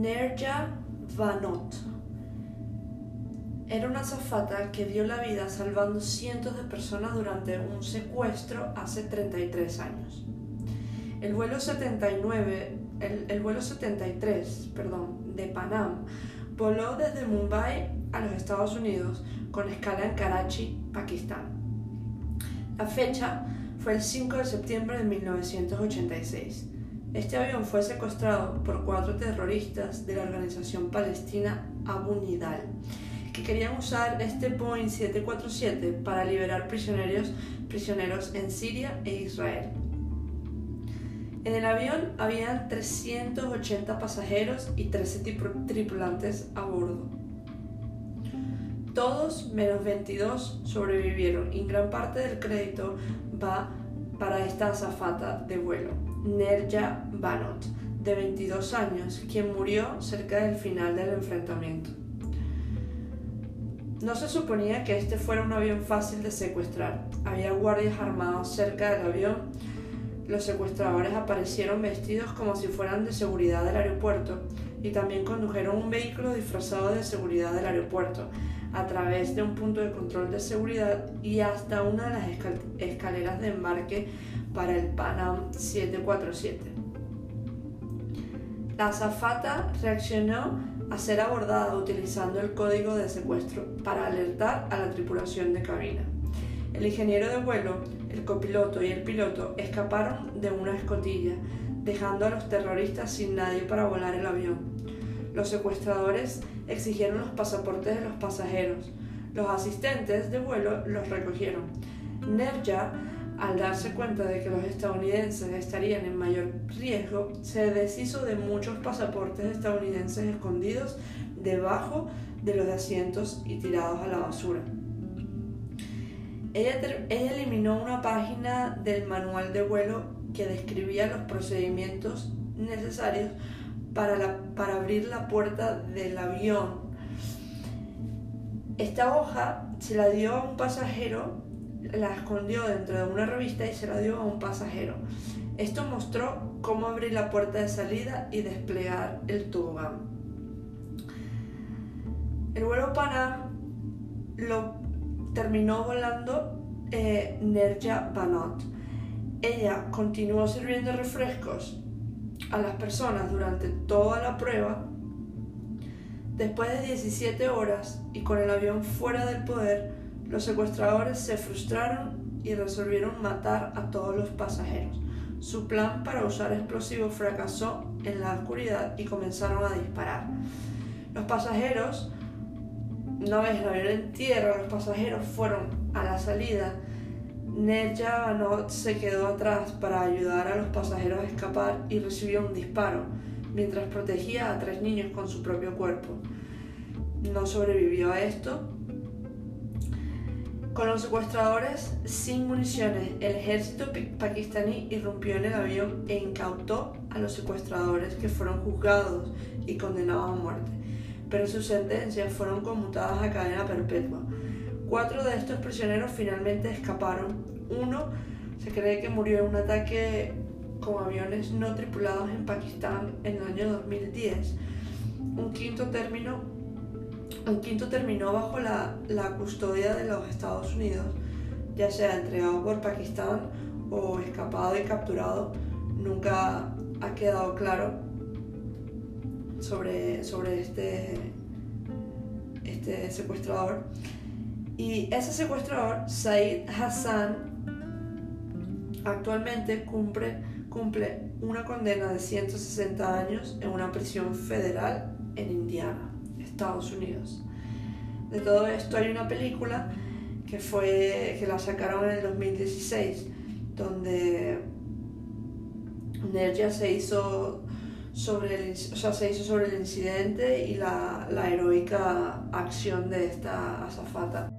Nerja Vanot. Era una azafata que dio la vida salvando cientos de personas durante un secuestro hace 33 años. El vuelo 79, el, vuelo 73, perdón, de Panam voló desde Mumbai a los Estados Unidos con escala en Karachi, Pakistán. La fecha fue el 5 de septiembre de 1986. Este avión fue secuestrado por cuatro terroristas de la organización palestina Abu Nidal, que querían usar este Boeing 747 para liberar prisioneros, prisioneros en Siria e Israel. En el avión habían 380 pasajeros y 13 tripulantes a bordo. Todos menos 22 sobrevivieron y gran parte del crédito va para esta azafata de vuelo, Nerja Banot, de 22 años, quien murió cerca del final del enfrentamiento. No se suponía que este fuera un avión fácil de secuestrar. Había guardias armados cerca del avión. Los secuestradores aparecieron vestidos como si fueran de seguridad del aeropuerto y también condujeron un vehículo disfrazado de seguridad del aeropuerto a través de un punto de control de seguridad y hasta una de las escaleras de embarque para el Panam 747. La azafata reaccionó a ser abordada utilizando el código de secuestro para alertar a la tripulación de cabina. El ingeniero de vuelo, el copiloto y el piloto escaparon de una escotilla, dejando a los terroristas sin nadie para volar el avión. Los secuestradores exigieron los pasaportes de los pasajeros. Los asistentes de vuelo los recogieron. Nerja, al darse cuenta de que los estadounidenses estarían en mayor riesgo, se deshizo de muchos pasaportes estadounidenses escondidos debajo de los asientos y tirados a la basura. Ella, eliminó una página del manual de vuelo que describía los procedimientos necesarios para abrir la puerta del avión. Esta hoja se la dio a un pasajero, la escondió dentro de una revista y se la dio a un pasajero. Esto mostró cómo abrir la puerta de salida y desplegar el tobogán. El vuelo Panam lo terminó volando eh, Nerja Banot. Ella continuó sirviendo refrescos a las personas durante toda la prueba, después de 17 horas y con el avión fuera del poder, los secuestradores se frustraron y resolvieron matar a todos los pasajeros. Su plan para usar explosivos fracasó en la oscuridad y comenzaron a disparar. Los pasajeros, una vez el en tierra, los pasajeros fueron a la salida Nerja Banot se quedó atrás para ayudar a los pasajeros a escapar y recibió un disparo, mientras protegía a tres niños con su propio cuerpo. No sobrevivió a esto. Con los secuestradores sin municiones, el ejército pakistaní irrumpió en el avión e incautó a los secuestradores que fueron juzgados y condenados a muerte, pero sus sentencias fueron conmutadas a cadena perpetua. Cuatro de estos prisioneros finalmente escaparon. Uno se cree que murió en un ataque con aviones no tripulados en Pakistán en el año 2010. Un quinto, término, un quinto terminó bajo la, la custodia de los Estados Unidos, ya sea entregado por Pakistán o escapado y capturado. Nunca ha quedado claro sobre, sobre este, este secuestrador. Y ese secuestrador, Said Hassan, actualmente cumple, cumple una condena de 160 años en una prisión federal en Indiana, Estados Unidos. De todo esto hay una película que fue que la sacaron en el 2016, donde Nerja se hizo sobre el, se hizo sobre el incidente y la, la heroica acción de esta azafata.